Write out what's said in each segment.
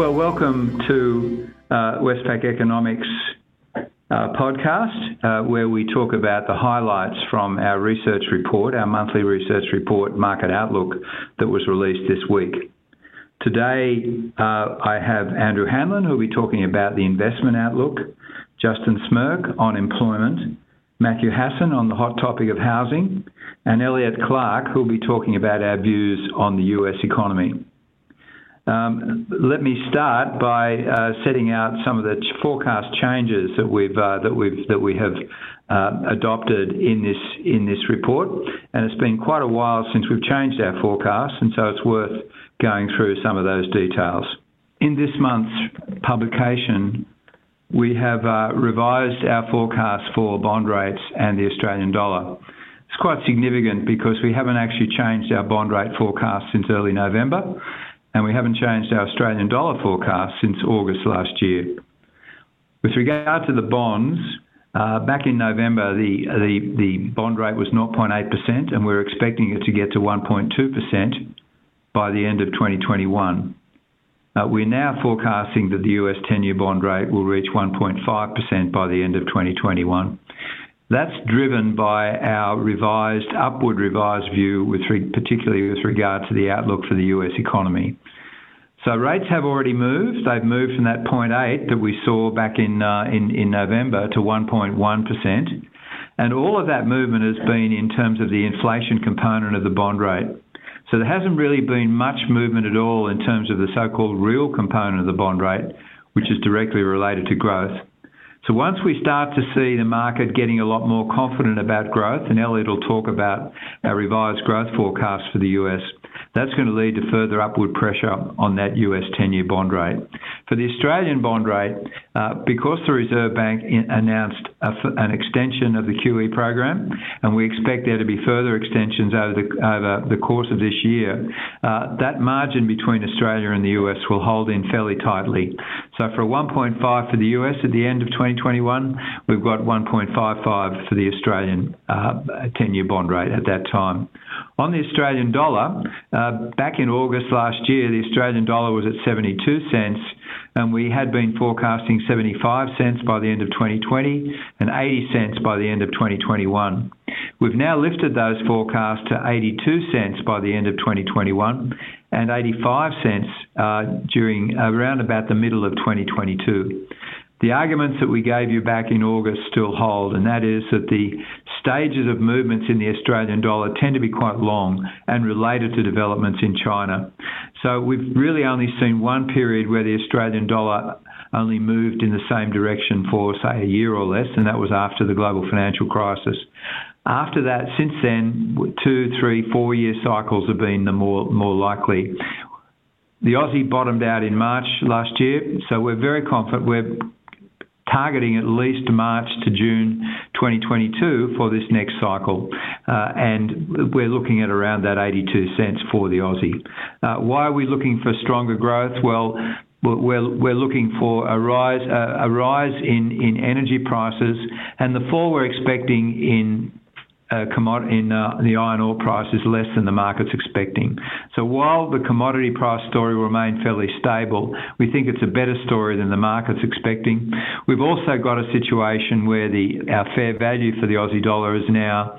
Well, welcome to uh, Westpac Economics uh, podcast, uh, where we talk about the highlights from our research report, our monthly research report, Market Outlook, that was released this week. Today, uh, I have Andrew Hanlan, who will be talking about the investment outlook, Justin Smirk on employment, Matthew Hassan on the hot topic of housing, and Elliot Clarke, who will be talking about our views on the US economy. Um, let me start by uh, setting out some of the forecast changes that we've uh, that we've that we have uh, adopted in this in this report, and it's been quite a while since we've changed our forecast, and so it's worth going through some of those details. In this month's publication, we have uh, revised our forecast for bond rates and the Australian dollar. It's quite significant because we haven't actually changed our bond rate forecast since early November and we haven't changed our Australian dollar forecast since August last year. With regard to the bonds, uh, back in November, the, bond rate was 0.8%, and we're expecting it to get to 1.2% by the end of 2021. Uh, we're now forecasting that the US 10 year bond rate will reach 1.5% by the end of 2021. That's driven by our revised, upward revised view, particularly with regard to the outlook for the U.S. economy. So rates have already moved. They've moved from that 0.8 that we saw back in uh, in November to 1.1%. And all of that movement has been in terms of the inflation component of the bond rate. So there hasn't really been much movement at all in terms of the so-called real component of the bond rate, which is directly related to growth. So once we start to see the market getting a lot more confident about growth, and Elliot will talk about our revised growth forecast for the US, that's going to lead to further upward pressure on that US 10 year bond rate. For the Australian bond rate, uh, because the Reserve Bank announced an extension of the QE program, and we expect there to be further extensions over the, over the course of this year, uh, that margin between Australia and the US will hold in fairly tightly. So for a 1.5 for the US at the end of 2021, we've got 1.55 for the Australian uh, 10 year bond rate at that time. On the Australian dollar, uh, back in August last year, the Australian dollar was at 72 cents, and we had been forecasting 75 cents by the end of 2020 and 80 cents by the end of 2021. We've now lifted those forecasts to 82 cents by the end of 2021 and 85 cents uh, during around about the middle of 2022. The arguments that we gave you back in August still hold, and that is that the stages of movements in the Australian dollar tend to be quite long and related to developments in China. So we've really only seen one period where the Australian dollar only moved in the same direction for, say, a year or less, and that was after the global financial crisis. After that, since then, two, three, four year cycles have been the more, more likely. The Aussie bottomed out in March last year, so we're very confident. We're targeting at least March to June 2022 for this next cycle, uh, and we're looking at around that 82 cents for the Aussie. Uh, why are we looking for stronger growth? Well, we're, looking for a rise, rise in, energy prices, and the fall we're expecting in uh, uh, the iron ore price is less than the market's expecting. So while the commodity price story will remain fairly stable, we think it's a better story than the market's expecting. We've also got a situation where the our fair value for the Aussie dollar is now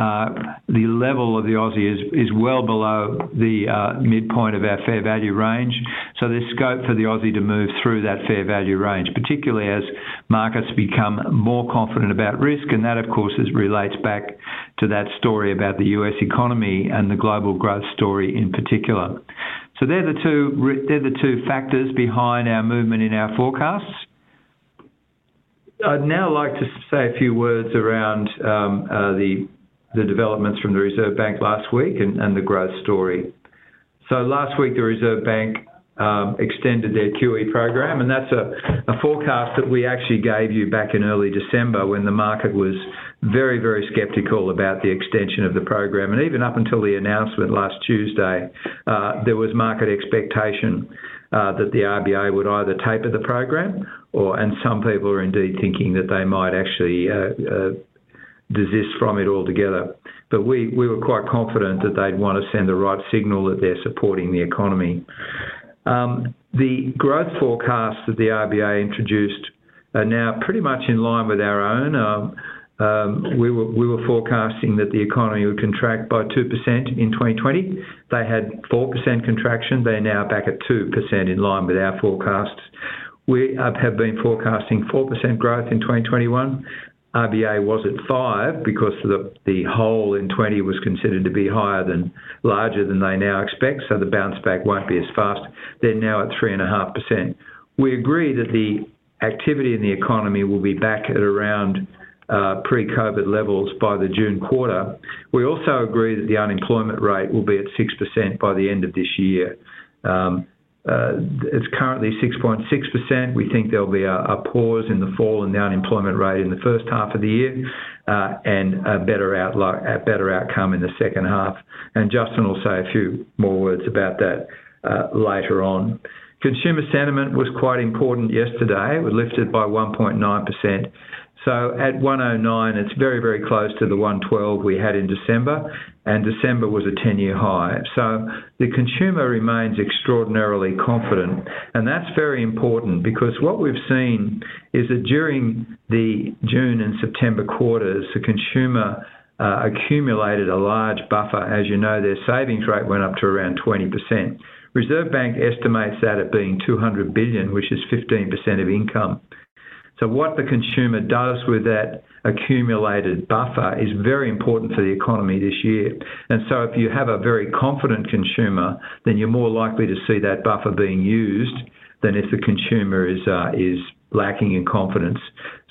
uh, the level of the Aussie is, is well below the uh, midpoint of our fair value range. So there's scope for the Aussie to move through that fair value range, particularly as markets become more confident about risk. And that, of course, relates back to that story about the US economy and the global growth story in particular. So they're the two, they're the two factors behind our movement in our forecasts. I'd now like to say a few words around um, uh, the the developments from the Reserve Bank last week and, and the growth story. So last week, the Reserve Bank um, extended their QE program, and that's a, a, forecast that we actually gave you back in early December when the market was very, very sceptical about the extension of the program. And even up until the announcement last Tuesday, uh, there was market expectation uh, that the RBA would either taper the program, or and some people are indeed thinking that they might actually uh, uh desist from it altogether. But we, we were quite confident that they'd want to send the right signal that they're supporting the economy. Um, the growth forecasts that the RBA introduced are now pretty much in line with our own. Um, we were forecasting that the economy would contract by 2% in 2020. They had 4% contraction. They're now back at 2% in line with our forecasts. We have been forecasting 4% growth in 2021. RBA was at 5 because the hole in 20 was considered to be higher than larger than they now expect, so the bounce back won't be as fast. They're now at 3.5%. We agree that the activity in the economy will be back at around uh, pre-COVID levels by the June quarter. We also agree that the unemployment rate will be at 6% by the end of this year. Um, uh, it's currently 6.6%. We think there'll be a pause in the fall in the unemployment rate in the first half of the year, uh, and a better outcome in the second half. And Justin will say a few more words about that later on. Consumer sentiment was quite important yesterday. It was lifted by 1.9%. So at 109, it's very, very close to the 112 we had in December, and December was a 10-year high. So the consumer remains extraordinarily confident, and that's very important because what we've seen is that during the June and September quarters, the consumer uh, accumulated a large buffer. As you know, their savings rate went up to around 20%. Reserve Bank estimates that at being 200 billion, which is 15% of income. So what the consumer does with that accumulated buffer is very important for the economy this year. And so if you have a very confident consumer, then you're more likely to see that buffer being used than if the consumer is uh, is lacking in confidence.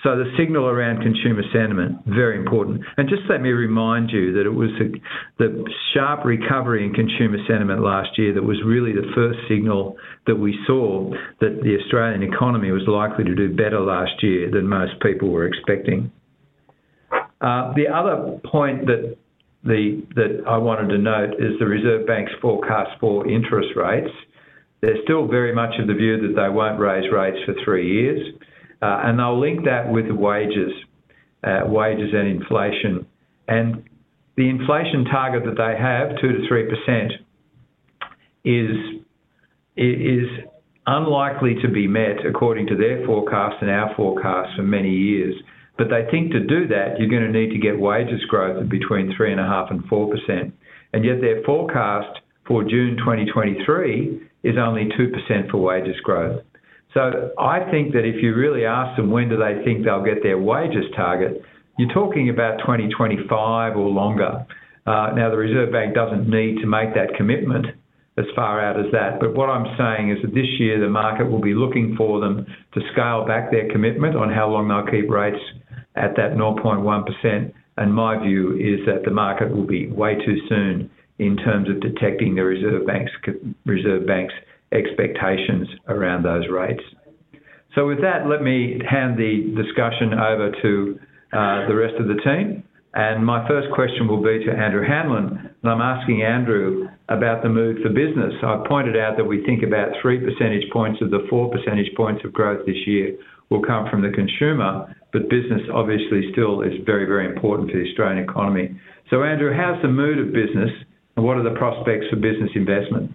So the signal around consumer sentiment, very important. And just let me remind you that it was a, the sharp recovery in consumer sentiment last year that was really the first signal that we saw that the Australian economy was likely to do better last year than most people were expecting. Uh, the other point that the that I wanted to note is the Reserve Bank's forecast for interest rates. They're still very much of the view that they won't raise rates for three years. Uh, and they'll link that with wages, uh, wages and inflation. And the inflation target that they have, 2 to 3%, is, is unlikely to be met according to their forecast and our forecast for many years. But they think to do that, you're going to need to get wages growth of between 3.5 and 4%. And yet their forecast for June 2023 is only 2% for wages growth. So I think that if you really ask them when do they think they'll get their wages target, you're talking about 2025 or longer. Uh, now, the Reserve Bank doesn't need to make that commitment as far out as that. But what I'm saying is that this year the market will be looking for them to scale back their commitment on how long they'll keep rates at that 0.1%. And my view is that the market will be way too soon in terms of detecting the Reserve Bank's Reserve Bank's expectations around those rates. So with that, let me hand the discussion over to uh, the rest of the team. And my first question will be to Andrew Hanlan, and I'm asking Andrew about the mood for business. I've pointed out that we think about three percentage points of the four percentage points of growth this year will come from the consumer, but business obviously still is very, very important for the Australian economy. So Andrew, how's the mood of business, and what are the prospects for business investment?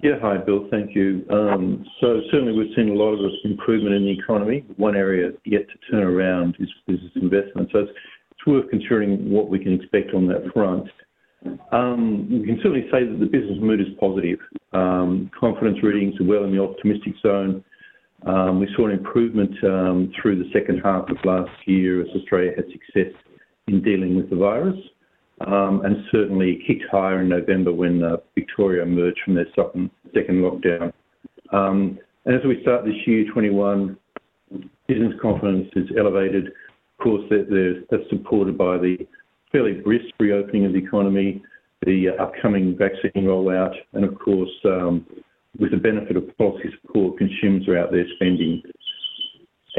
Yeah. Hi, Bill. Thank you. Um, so certainly we've seen a lot of improvement in the economy. One area yet to turn around is business investment. So it's worth considering what we can expect on that front. Um, we can certainly say that the business mood is positive. Um, confidence readings are well in the optimistic zone. We saw an improvement through the second half of last year as Australia had success in dealing with the virus. Um, and certainly kicked higher in November when uh, Victoria emerged from their second lockdown. Um, and as we start this year, 21, business confidence is elevated. Of course, that's supported by the fairly brisk reopening of the economy, the uh, upcoming vaccine rollout, and of course, um, with the benefit of policy support, consumers are out there spending.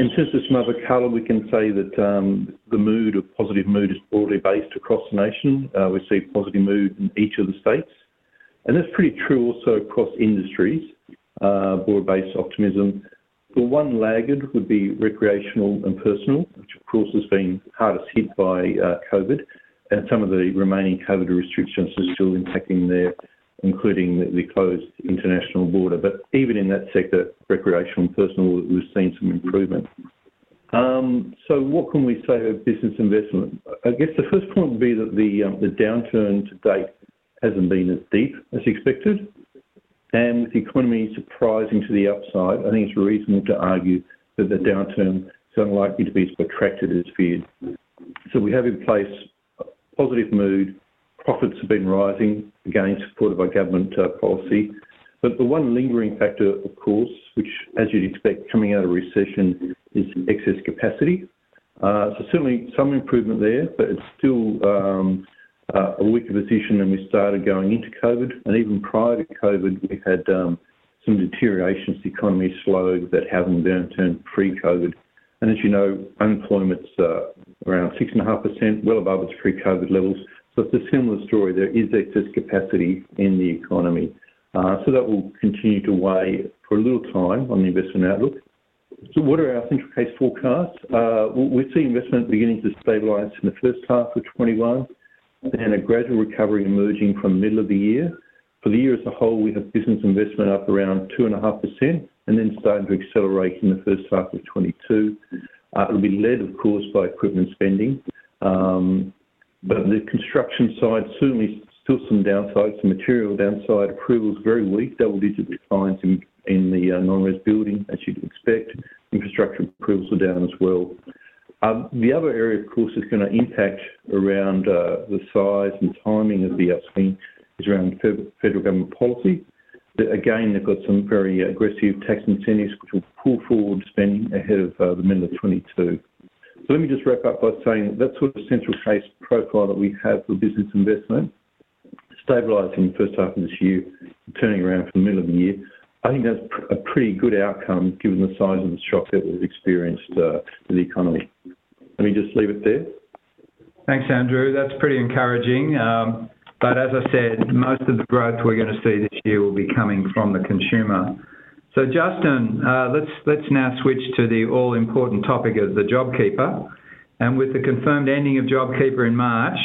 Terms of some other colour, we can say that um, the mood, a positive mood, is broadly based across the nation. Uh, we see positive mood in each of the states. And that's pretty true also across industries, uh, broad-based optimism. The one laggard would be recreational and personal, which of course has been hardest hit by uh, COVID, and some of the remaining COVID restrictions are still impacting their including the, the closed international border. But even in that sector, recreational and personal, we've seen some improvement. Um, so what can we say of business investment? I guess the first point would be that the, um, the downturn to date hasn't been as deep as expected. And with the economy surprising to the upside, I think it's reasonable to argue that the downturn is unlikely to be as protracted as feared. So we have in place a positive mood. Profits have been rising, again supported by government uh, policy. But the one lingering factor, of course, which, as you'd expect, coming out of recession, is excess capacity. Uh, so certainly some improvement there, but it's still um, uh, a weaker position than we started going into COVID. And even prior to COVID, we've had um, some deterioration as the economy slowed, that downturn pre-COVID. And as you know, unemployment's around 6.5%, well above its pre-COVID levels. So it's a similar story. There is excess capacity in the economy. Uh, so that will continue to weigh for a little time on the investment outlook. So what are our central case forecasts? Uh, we see investment beginning to stabilise in the first half of 21, then a gradual recovery emerging from the middle of the year. For the year as a whole, we have business investment up around 2.5% and then starting to accelerate in the first half of 22. Uh, it'll be led, of course, by equipment spending. But the construction side certainly still some downsides, some material downside. Approvals very weak, double-digit declines in, the uh, non-res building, as you'd expect. Infrastructure approvals are down as well. Um, the other area, of course, is going to impact around uh, the size and timing of the upswing is around federal government policy. Again, they've got some very aggressive tax incentives which will pull forward spending ahead of uh, the middle of 22. So let me just wrap up by saying that sort of central case profile that we have for business investment stabilising the first half of this year, turning around for the middle of the year. I think that's a pretty good outcome given the size of the shock that we've experienced uh, to the economy. Let me just leave it there. Thanks, Andrew. That's pretty encouraging. Um, but as I said, most of the growth we're going to see this year will be coming from the consumer. So, Justin, uh, let's let's now switch to the all-important topic of the JobKeeper. And with the confirmed ending of JobKeeper in March,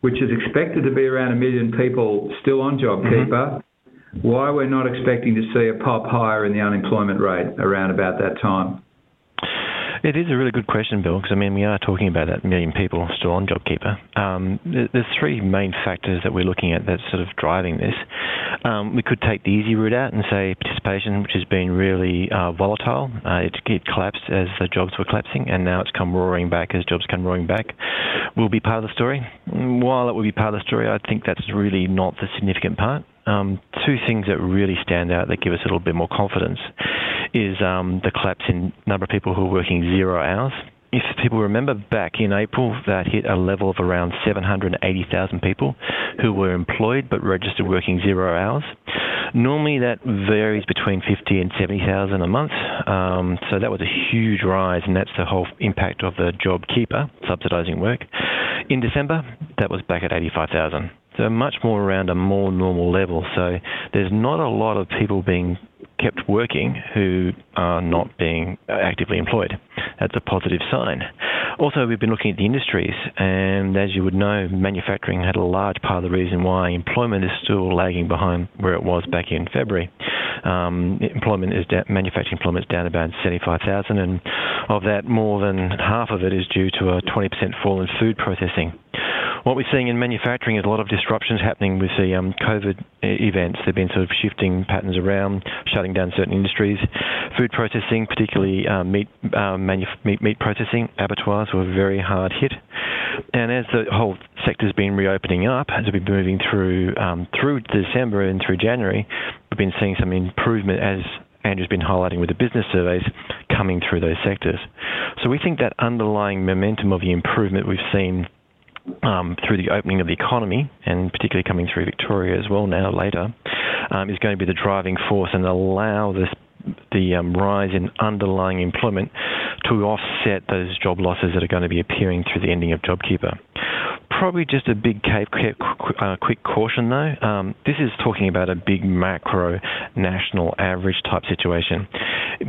which is expected to be around a million people still on JobKeeper, mm-hmm. why we're not expecting to see a pop higher in the unemployment rate around about that time? It is a really good question, Bill, because I mean, we are talking about that million people still on JobKeeper. Um, there's three main factors that we're looking at that's sort of driving this. Um, we could take the easy route out and say participation, which has been really uh, volatile. Uh, it, it, collapsed as the jobs were collapsing, and now it's come roaring back as jobs come roaring back. Will be part of the story. While it will be part of the story, I think that's really not the significant part. Um, two things that really stand out that give us a little bit more confidence is um, the collapse in number of people who are working zero hours. If people remember back in April, that hit a level of around 780,000 people who were employed but registered working zero hours. Normally, that varies between 50 and 70,000 a month. Um, so that was a huge rise, and that's the whole impact of the JobKeeper subsidising work. In December, that was back at 85,000. So much more around a more normal level. So there's not a lot of people being kept working who are not being actively employed. That's a positive sign. Also, we've been looking at the industries, and as you would know, manufacturing had a large part of the reason why employment is still lagging behind where it was back in February. Um, employment is da- manufacturing employment is down about 75,000, and of that, more than half of it is due to a 20% fall in food processing. What we're seeing in manufacturing is a lot of disruptions happening with the um, COVID events. They've been sort of shifting patterns around, shutting down certain industries. Food processing, particularly uh, meat, manuf- meat, meat processing, abattoirs were very hard hit. And as the whole sector's been reopening up, as we've been moving through um, through December and through January, we've been seeing some improvement as Andrew's been highlighting with the business surveys coming through those sectors. So we think that underlying momentum of the improvement we've seen um, through the opening of the economy, and particularly coming through Victoria as well now later, um, is going to be the driving force and allow this the um, rise in underlying employment to offset those job losses that are going to be appearing through the ending of JobKeeper. Probably just a big uh, quick caution though. Um, this is talking about a big macro national average type situation.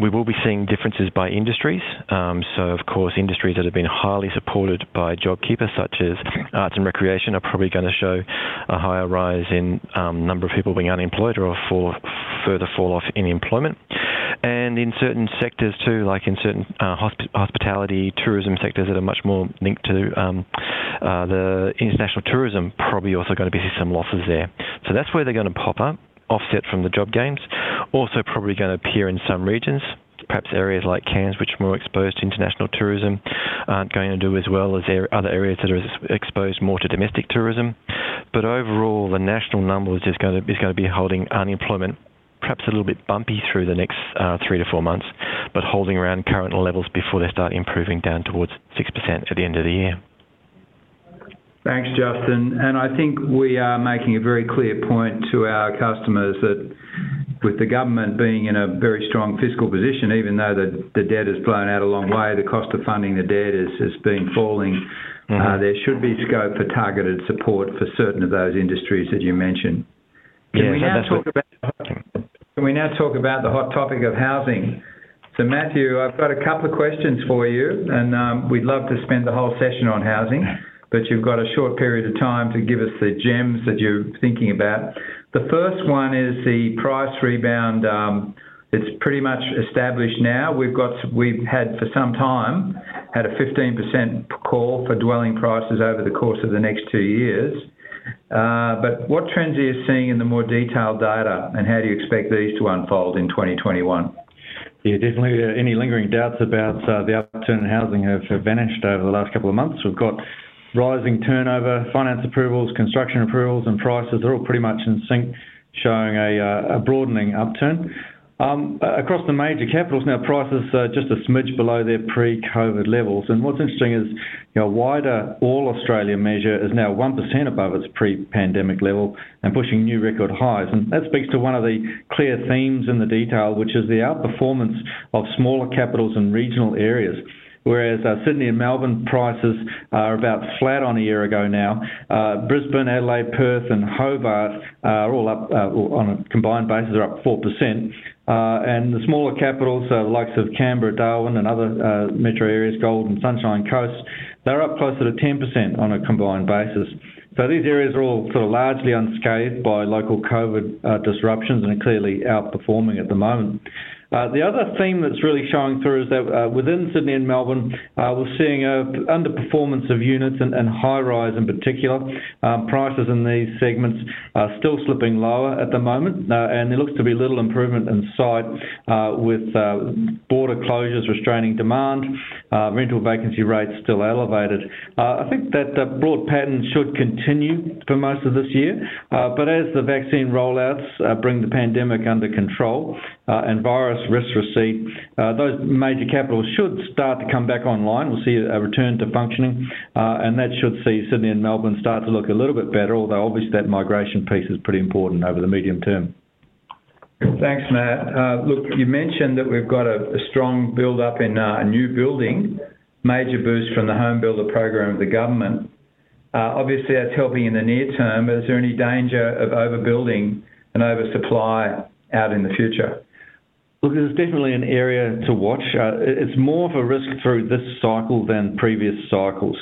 We will be seeing differences by industries. Um, so, of course, industries that have been highly supported by JobKeeper, such as arts and recreation, are probably going to show a higher rise in um, number of people being unemployed or a fall, further fall off in employment. And in certain sectors too, like in certain uh, hosp- hospitality, tourism sectors that are much more linked to um, uh, the international tourism, probably also going to be some losses there. So that's where they're going to pop up, offset from the job gains. Also, probably going to appear in some regions. Perhaps areas like Cairns, which are more exposed to international tourism, aren't going to do as well as other areas that are exposed more to domestic tourism. But overall, the national number is going to, is going to be holding unemployment perhaps a little bit bumpy through the next uh, three to four months, but holding around current levels before they start improving down towards 6% at the end of the year. Thanks, Justin. And I think we are making a very clear point to our customers that with the government being in a very strong fiscal position, even though the, the debt has blown out a long way, the cost of funding the debt is, has been falling. Uh, mm-hmm. Uh, there should be scope for targeted support for certain of those industries that you mentioned. Can yeah, we now talk what... about can we now talk about the hot topic of housing? So, Matthew, I've got a couple of questions for you, and um, we'd love to spend the whole session on housing, but you've got a short period of time to give us the gems that you're thinking about. The first one is the price rebound. Um, it's pretty much established now. We've got we've had for some time had a 15% call for dwelling prices over the course of the next two years. Uh, but what trends are you seeing in the more detailed data, and how do you expect these to unfold in 2021? Yeah, definitely. Uh, any lingering doubts about uh, the upturn in housing have, vanished over the last couple of months. We've got rising turnover, finance approvals, construction approvals, and prices. They're all pretty much in sync, showing a broadening upturn. Um, across the major capitals now, prices are just a smidge below their pre-COVID levels. And what's interesting is, know, wider all Australia measure is now 1% above its pre-pandemic level and pushing new record highs. And that speaks to one of the clear themes in the detail, which is the outperformance of smaller capitals and regional areas whereas uh, Sydney and Melbourne prices are about flat on a year ago now. Uh, Brisbane, Adelaide, Perth, and Hobart are all up uh, on a combined basis are up 4%. Uh, and the smaller capitals, uh, the likes of Canberra, Darwin, and other uh, metro areas, Gold and Sunshine Coast, they're up closer to 10% on a combined basis. So these areas are all sort of largely unscathed by local COVID disruptions and are clearly outperforming at the moment. Uh, the other theme that's really showing through is that uh, within Sydney and Melbourne, uh, we're seeing a underperformance of units and, and high rise in particular. Uh, prices in these segments are still slipping lower at the moment, uh, and there looks to be little improvement in sight uh, with border closures restraining demand, rental vacancy rates still elevated. I think that broad pattern should continue for most of this year, but as the vaccine rollouts bring the pandemic under control and virus risk receipt, uh, those major capitals should start to come back online. We'll see a return to functioning, uh, and that should see Sydney and Melbourne start to look a little bit better, although obviously that migration piece is pretty important over the medium term. Thanks, Matt. Uh, look, you mentioned that we've got a, a strong build-up in uh, new building, major boost from the home builder program of the government. Uh, obviously, that's helping in the near term, but is there any danger of overbuilding and oversupply out in the future? Look, there's definitely an area to watch. Uh, it's more of a risk through this cycle than previous cycles.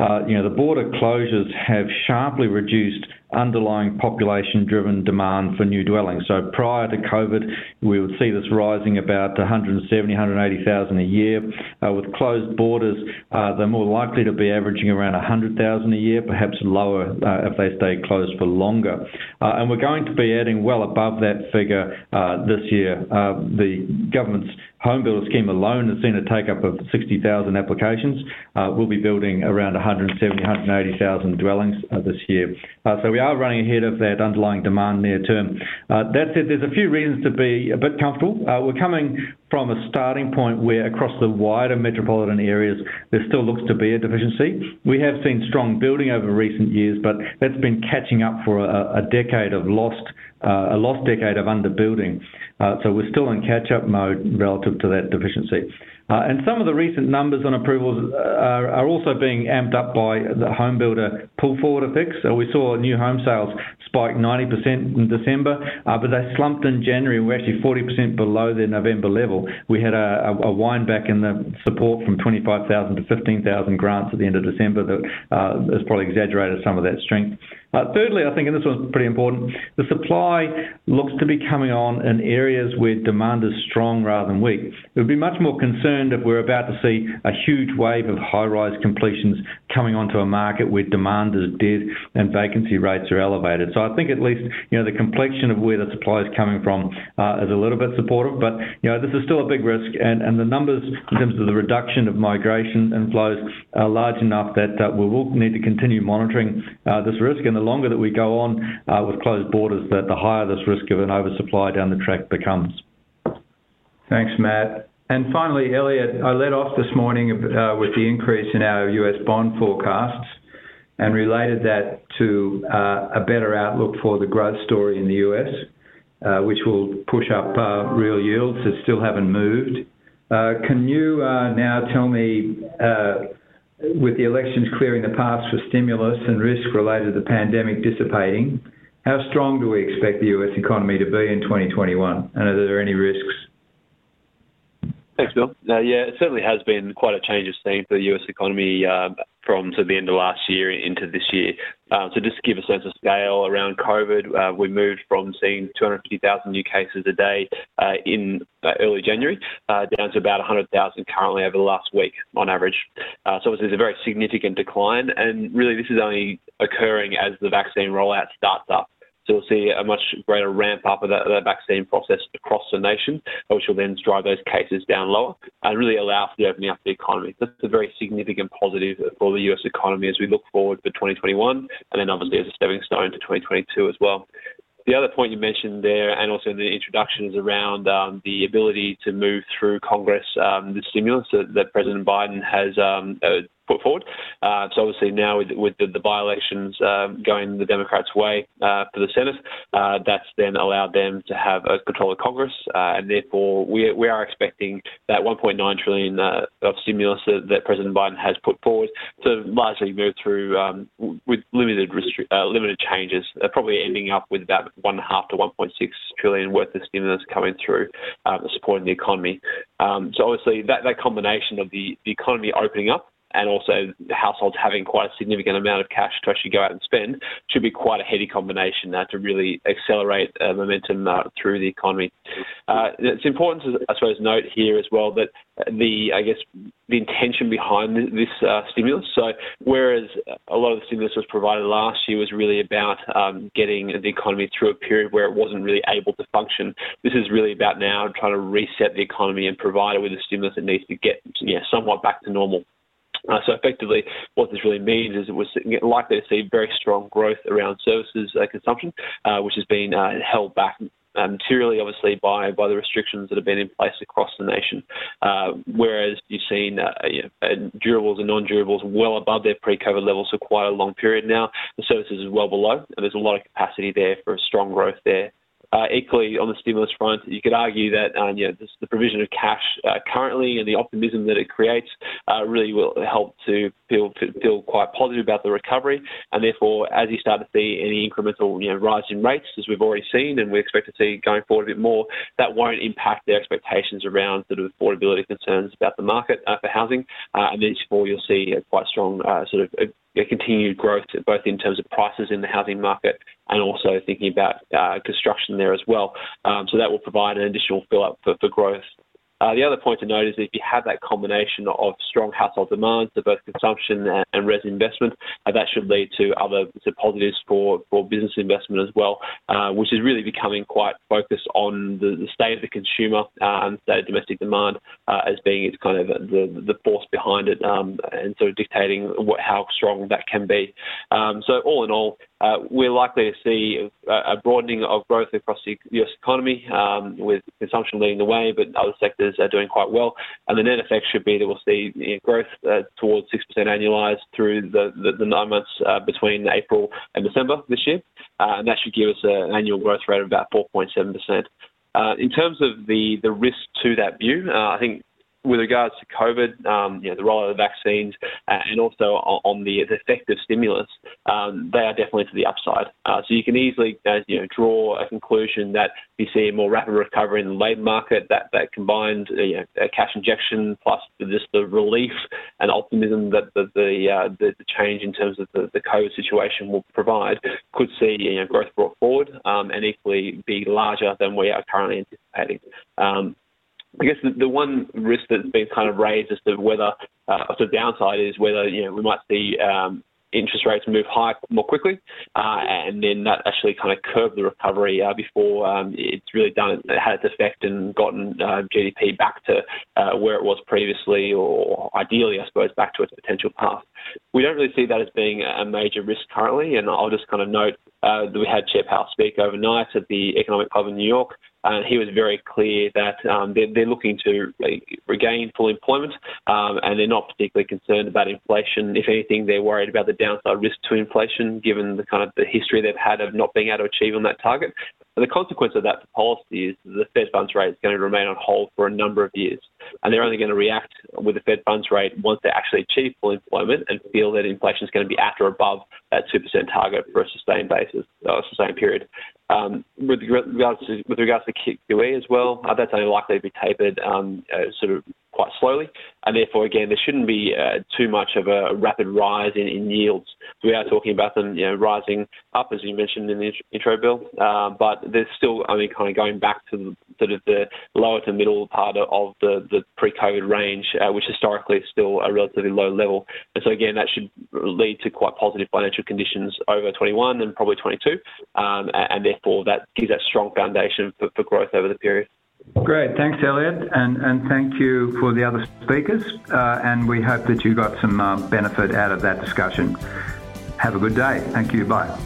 Uh, you know, the border closures have sharply reduced underlying population-driven demand for new dwellings. So prior to COVID, we would see this rising about 170, 180,000 a year. Uh, with closed borders, uh, they're more likely to be averaging around 100,000 a year, perhaps lower uh, if they stay closed for longer. Uh, and we're going to be adding well above that figure uh, this year. Uh, the government's home builder scheme alone has seen a take up of 60,000 applications. We'll be building around 170, 180,000 dwellings this year. So we are running ahead of that underlying demand near term. Uh, that said, there's a few reasons to be a bit comfortable. Uh, we're coming from a starting point where across the wider metropolitan areas there still looks to be a deficiency. We have seen strong building over recent years, but that's been catching up for a, decade of lost, uh, a lost decade of underbuilding. So we're still in catch-up mode relative to that deficiency. Uh, and some of the recent numbers on approvals are, are, also being amped up by the home builder pull forward effects. So we saw new home sales spike 90% in December, uh, but they slumped in January. We're actually 40% below their November level. We had a, wind back in the support from 25,000 to 15,000 grants at the end of December that uh, has probably exaggerated some of that strength. Uh, thirdly, I think, and this one's pretty important, the supply looks to be coming on in areas where demand is strong rather than weak. We would be much more concerned if we're about to see a huge wave of high-rise completions coming onto a market where demand is dead and vacancy rates are elevated. So I think at least you know the complexion of where the supply is coming from uh, is a little bit supportive, but you know this is still a big risk, and, and the numbers in terms of the reduction of migration inflows are large enough that uh, we will need to continue monitoring uh, this risk and the longer that we go on uh, with closed borders, that the higher this risk of an oversupply down the track becomes. Thanks, Matt. And finally, Elliot, I led off this morning uh, with the increase in our US bond forecasts and related that to uh, a better outlook for the growth story in the US, which will push up real yields that still haven't moved. Can you now tell me with the elections clearing the path for stimulus and risk related to the pandemic dissipating, how strong do we expect the U.S. economy to be in 2021? And are there any risks? Thanks, Bill. Uh, yeah, it certainly has been quite a change of scene for the US economy uh, from to the end of last year into this year. Um, so just to give a sense of scale around COVID, uh, we moved from seeing 250,000 new cases a day uh, in uh, early January uh, down to about 100,000 currently over the last week on average. Uh, so it's a very significant decline, and really this is only occurring as the vaccine rollout starts up. So we'll see a much greater ramp up of that, that, vaccine process across the nation, which will then drive those cases down lower and really allow for the opening up of the economy. That's a very significant positive for the US economy as we look forward for 2021 and then obviously as a stepping stone to 2022 as well. The other point you mentioned there, and also in the introduction, is around um, the ability to move through Congress um, the stimulus that, that President Biden has um, uh, put forward. Uh, so obviously now with, with the, the by-elections um, going the Democrats' way uh, for the Senate, uh, that's then allowed them to have a control of Congress, uh, and therefore we, we are expecting that 1.9 trillion uh, of stimulus that, that, President Biden has put forward to largely move through um, with limited restri- uh, limited changes, probably ending up with about one half to 1.6 trillion worth of stimulus coming through, supporting the economy. Um, so obviously that, that combination of the, the economy opening up and also households having quite a significant amount of cash to actually go out and spend should be quite a heady combination uh, to really accelerate uh, momentum uh, through the economy. Uh, it's important to, I suppose, note here as well that the, I guess, the intention behind this uh, stimulus. So, whereas a lot of the stimulus was provided last year was really about um, getting the economy through a period where it wasn't really able to function, this is really about now trying to reset the economy and provide it with a stimulus that needs to get yeah, somewhat back to normal. Uh, so effectively, what this really means is we're likely to see very strong growth around services uh, consumption, uh, which has been uh, held back uh, materially, obviously, by, by the restrictions that have been in place across the nation. Uh, whereas you've seen you know, durables and non-durables well above their pre-COVID levels for quite a long period now. The services is well below, and there's a lot of capacity there for strong growth there. Uh, equally, on the stimulus front, you could argue that uh, you know, this, the provision of cash uh, currently and the optimism that it creates uh, really will help to feel, feel quite positive about the recovery. And therefore, as you start to see any incremental you know, rise in rates, as we've already seen, and we expect to see going forward a bit more, that won't impact their expectations around sort of affordability concerns about the market uh, for housing. Uh, and therefore, you'll see a quite strong sort of continued growth both in terms of prices in the housing market and also thinking about uh, construction there as well. Um, so that will provide an additional fill up for, for growth uh, the other point to note is if you have that combination of strong household demand, so both consumption and, and res investment, uh, that should lead to other to positives for, for business investment as well, uh, which is really becoming quite focused on the, the state of the consumer uh, and state of domestic demand uh, as being its kind of the, the force behind it um, and sort of dictating what, how strong that can be. Um, so all in all, uh, we're likely to see a, broadening of growth across the US economy, um, with consumption leading the way, but other sectors sectors are doing quite well. And the net effect should be that we'll see you know, growth uh, towards 6% annualised through the, the, the, nine months uh, between April and December this year. Uh, and that should give us an annual growth rate of about 4.7%. Uh, in terms of the, the risk to that view, uh, I think with regards to COVID, um, you know, the rollout of the vaccines, uh, and also on, the, the effective stimulus, um, they are definitely to the upside. Uh, so you can easily, uh, you know, draw a conclusion that you see a more rapid recovery in the labour market. That that combined, uh, you know, cash injection plus just the relief and optimism that the the, uh, the, the change in terms of the, the COVID situation will provide could see you know, growth brought forward um, and equally be larger than we are currently anticipating. I guess the, one risk that's been kind of raised as to whether, uh, the downside is whether you know we might see um, interest rates move high more quickly, uh, and then that actually kind of curb the recovery uh, before um, it's really done it had its effect and gotten uh, GDP back to uh, where it was previously, or ideally, I suppose, back to its potential path. We don't really see that as being a major risk currently, and I'll just kind of note uh, that we had Chair Powell speak overnight at the Economic Club in New York. He was very clear that um, they're, they're, looking to regain full employment um, and they're not particularly concerned about inflation. If anything, they're worried about the downside risk to inflation given the kind of the history they've had of not being able to achieve on that target. And the consequence of that for policy is the Fed funds rate is going to remain on hold for a number of years. And they're only going to react with the Fed funds rate once they actually achieve full employment and feel that inflation is going to be at or above that 2% target for a sustained basis, or a sustained period. Um, with regards to with regards to QE as well, uh, that's only likely to be tapered um, uh, sort of quite slowly, and therefore again there shouldn't be uh, too much of a rapid rise in, in, yields. We are talking about them, you know, rising up as you mentioned in the intro, Bill, uh, but they're still only kind of going back to the, sort of the lower to middle part of the, the pre-COVID range, uh, which historically is still a relatively low level. And so again, that should lead to quite positive financial conditions over 21 and probably 22, um, and therefore that gives that strong foundation for, for growth over the period. Great. Thanks, Elliot. And, and thank you for the other speakers. Uh, and we hope that you got some uh, benefit out of that discussion. Have a good day. Thank you. Bye.